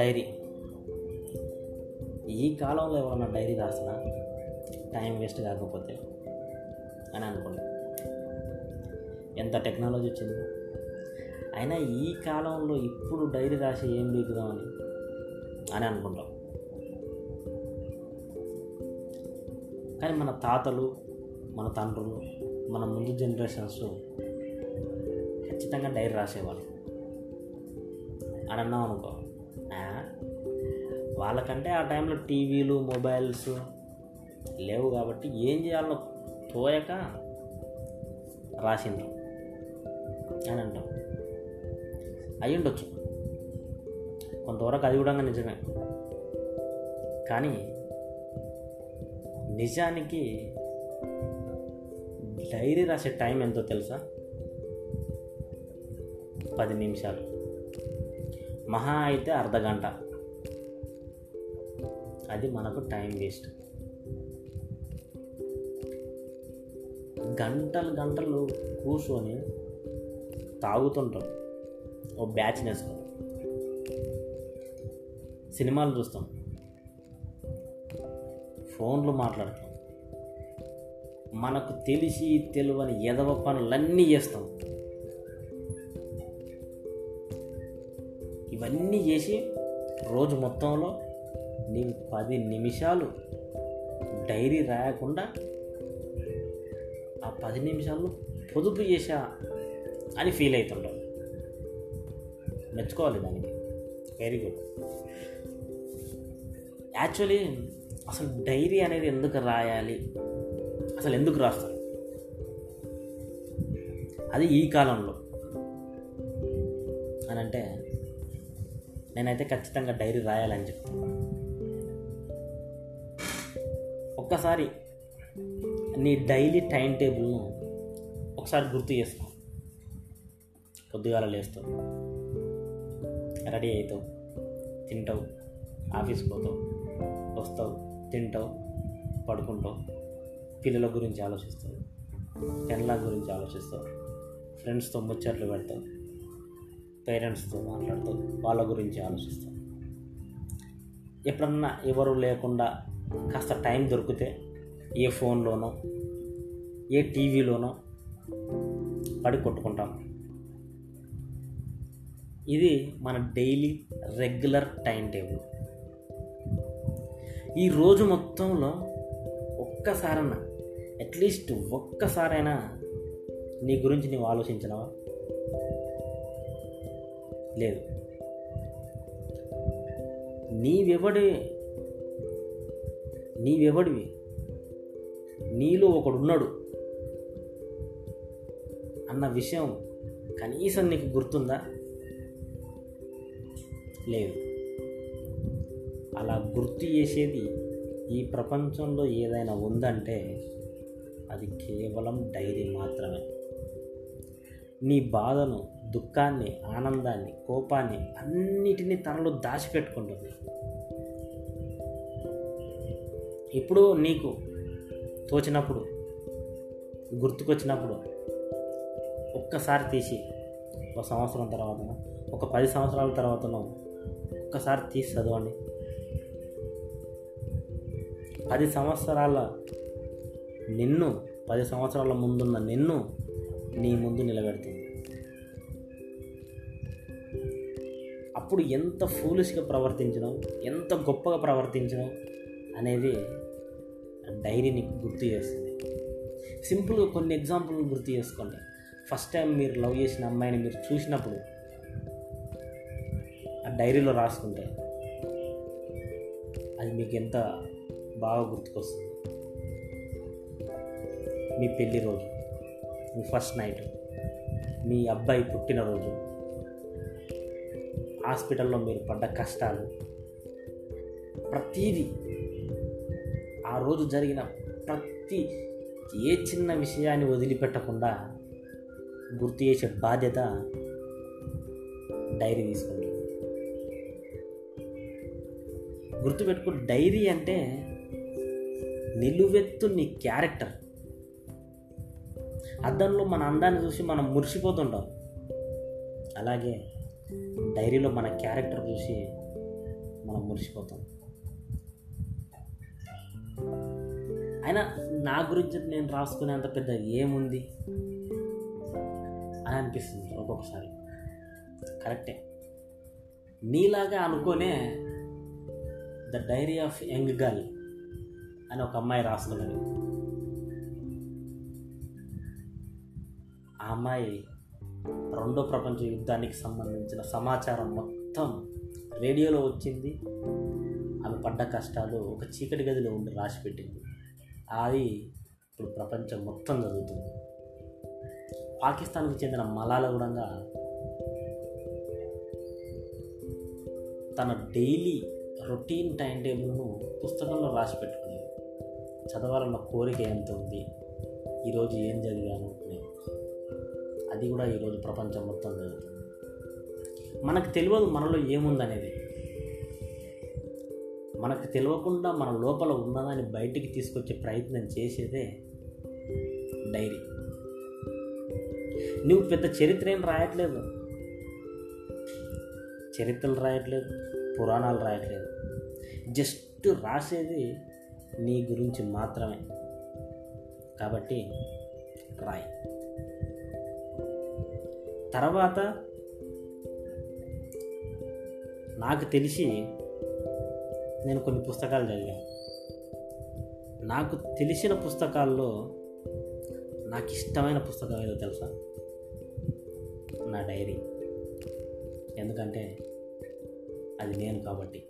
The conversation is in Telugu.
డైరీ. ఈ కాలంలో ఎవరన్నా డైరీ రాసినా టైం వేస్ట్ కాకపోతే అని అనుకోండి. ఎంత టెక్నాలజీ వచ్చింది? అయినా ఈ కాలంలో ఇప్పుడు డైరీ రాసి ఏం బీకుదామని అని? అనుకుంటాం. కానీ మన తాతలు మన తండ్రులు మన ముందు జనరేషన్స్ ఖచ్చితంగా డైరీ రాసేవాళ్ళు. అని అన్నాం అనుకో. వాళ్ళకంటే ఆ టైంలో టీవీలు మొబైల్స్ లేవు కాబట్టి ఏం చేయాలో తోయక రాసిండ్రు. అని అంటాం. అయి ఉండొచ్చు. కొంతవరకు అది కూడా నిజమే. కానీ నిజానికి డైరీ రాసే టైం ఎంతో తెలుసా? పది నిమిషాలు. మహా అయితే అర్ధ గంట. అది మనకు టైం వేస్ట్. గంటలు గంటలు కూర్చొని తాగుతుంటాం. ఓ బ్యాచ్ వేసుకొని సినిమాలు చూస్తాం. ఫోన్లు మాట్లాడతాం. మనకు తెలిసి తెలియని ఎదవ పనులన్నీ చేస్తాం. ఇవన్నీ చేసి రోజు మొత్తంలో నీవు పది నిమిషాలు డైరీ రాయకుండా ఆ పది నిమిషాలు పొదుపు చేశా అని ఫీల్ అవుతుంటాం మెచ్చుకోవాలి దానికి. వెరీ గుడ్ యాక్చువల్లీ అసలు డైరీ అనేది ఎందుకు రాయాలి? అసలు ఎందుకు రాస్తారు? అది ఈ కాలంలో. అని అంటే నేనైతే ఖచ్చితంగా డైరీ రాయాలని చెప్తాను ఒక్కసారి నీ డైలీ టైం టేబుల్ను ఒకసారి గుర్తు చేసుకో. పొద్దుగాల లేస్తావు. రెడీ అవుతావు తింటావు. ఆఫీస్కి పోతావు. వస్తావు. తింటావు. పడుకుంటావు. పిల్లల గురించి ఆలోచిస్తావు. పెన్ల గురించి ఆలోచిస్తావు. ఫ్రెండ్స్తో ముచ్చట్లు పెడతావు. పేరెంట్స్తో మాట్లాడతావు. వాళ్ళ గురించి ఆలోచిస్తావు. ఎప్పుడన్నా ఎవరు లేకుండా కాస్త టైం దొరికితే ఏ ఫోన్లోనో ఏ టీవీలోనో పడి కొట్టుకుంటాం. ఇది మన డైలీ రెగ్యులర్ టైం టేబుల్. ఈ రోజు మొత్తంలో ఒక్కసారన్నా అట్లీస్ట్ ఒక్కసారైనా నీ గురించి నీవు ఆలోచించినావా? లేదు. నీవెవడి నీవెవడివి? నీలో ఒకడున్నాడు. అన్న విషయం కనీసం నీకు గుర్తుందా? లేదు. అలా గుర్తు చేసేది ఈ ప్రపంచంలో ఏదైనా ఉందంటే అది కేవలం డైరీ మాత్రమే. నీ బాధను దుఃఖాన్ని ఆనందాన్ని కోపాన్ని అన్నిటినీ తనలో దాచిపెట్టుకుంటుంది. ఇప్పుడు నీకు తోచినప్పుడు గుర్తుకొచ్చినప్పుడు ఒక్కసారి తీసి ఒక సంవత్సరం తర్వాతనో ఒక పది సంవత్సరాల తర్వాతనో ఒక్కసారి తీసి చదవండి. పది సంవత్సరాల నిన్ను పది సంవత్సరాల ముందున్న నిన్ను నీ ముందు నిలబెడుతుంది అప్పుడు ఎంత ఫూలిష్గా ప్రవర్తించడం ఎంత గొప్పగా ప్రవర్తించడం అనేది డైరీ నీకు గుర్తు చేస్తుంది. సింపుల్గా కొన్ని ఎగ్జాంపుల్ గుర్తు చేసుకోండి. ఫస్ట్ టైం మీరు లవ్ చేసిన అమ్మాయిని మీరు చూసినప్పుడు ఆ డైరీలో రాసుకుంటే అది మీకు ఎంత బాగా గుర్తుకొస్తుంది. మీ పెళ్ళి రోజు మీ ఫస్ట్ నైట్ మీ అబ్బాయి పుట్టినరోజు హాస్పిటల్లో మీరు పడ్డ కష్టాలు ప్రతీది ఆ రోజు జరిగిన ప్రతి ఏ చిన్న విషయాన్ని వదిలిపెట్టకుండా గుర్తు చేసే బాధ్యత డైరీ తీసుకుంటుంది గుర్తుపెట్టుకో డైరీ అంటే నిలువెత్తు నీ క్యారెక్టర్. అద్దంలో మన అందాన్ని చూసి మనం మురిసిపోతుంటాం. అలాగే డైరీలో మన క్యారెక్టర్ చూసి మనం మురిసిపోతాం. అయినా నా గురించి నేను రాసుకునేంత పెద్ద ఏముంది అని అనిపిస్తుంది ఒక్కొక్కసారి. కరెక్టే. నీలాగా అనుకోనే the diary of young girl అని ఒక అమ్మాయి రాసుకున్నది. ఆ అమ్మాయి రెండో ప్రపంచ యుద్ధానికి సంబంధించిన సమాచారం మొత్తం రేడియోలో వచ్చింది. ఆమె పడ్డ కష్టాలు ఒక చీకటి గదిలో ఉండి రాసి పెట్టింది అది ఇప్పుడు ప్రపంచం మొత్తం జరుగుతుంది పాకిస్తాన్కి చెందిన మలాల కూడా తన డైలీ రొటీన్ టైం టేబుల్ను పుస్తకంలో రాసి పెట్టుకునేది చదవాలన్న కోరిక ఎంత ఉంది. ఈరోజు ఏం చదివాను అనేది అది కూడా ఈరోజు ప్రపంచం మొత్తం జరుగుతుంది మనకు తెలియదు మనలో ఏముందనేది. మనకు తెలియకుండా మన లోపల ఉన్నదాన్ని బయటికి తీసుకొచ్చే ప్రయత్నం చేసేదే డైరీ. నువ్వు పెద్ద చరిత్ర ఏం రాయట్లేదు? చరిత్రలు రాయట్లేదు పురాణాలు రాయట్లేదు. జస్ట్ రాసేది నీ గురించి మాత్రమే. కాబట్టి రాయి. తర్వాత నాకు తెలిసి నేను కొన్ని పుస్తకాలు చదివాను. నాకు తెలిసిన పుస్తకాల్లో నాకు ఇష్టమైన పుస్తకం ఏదో తెలుసా? నా డైరీ. ఎందుకంటే అది నేను కాబట్టి.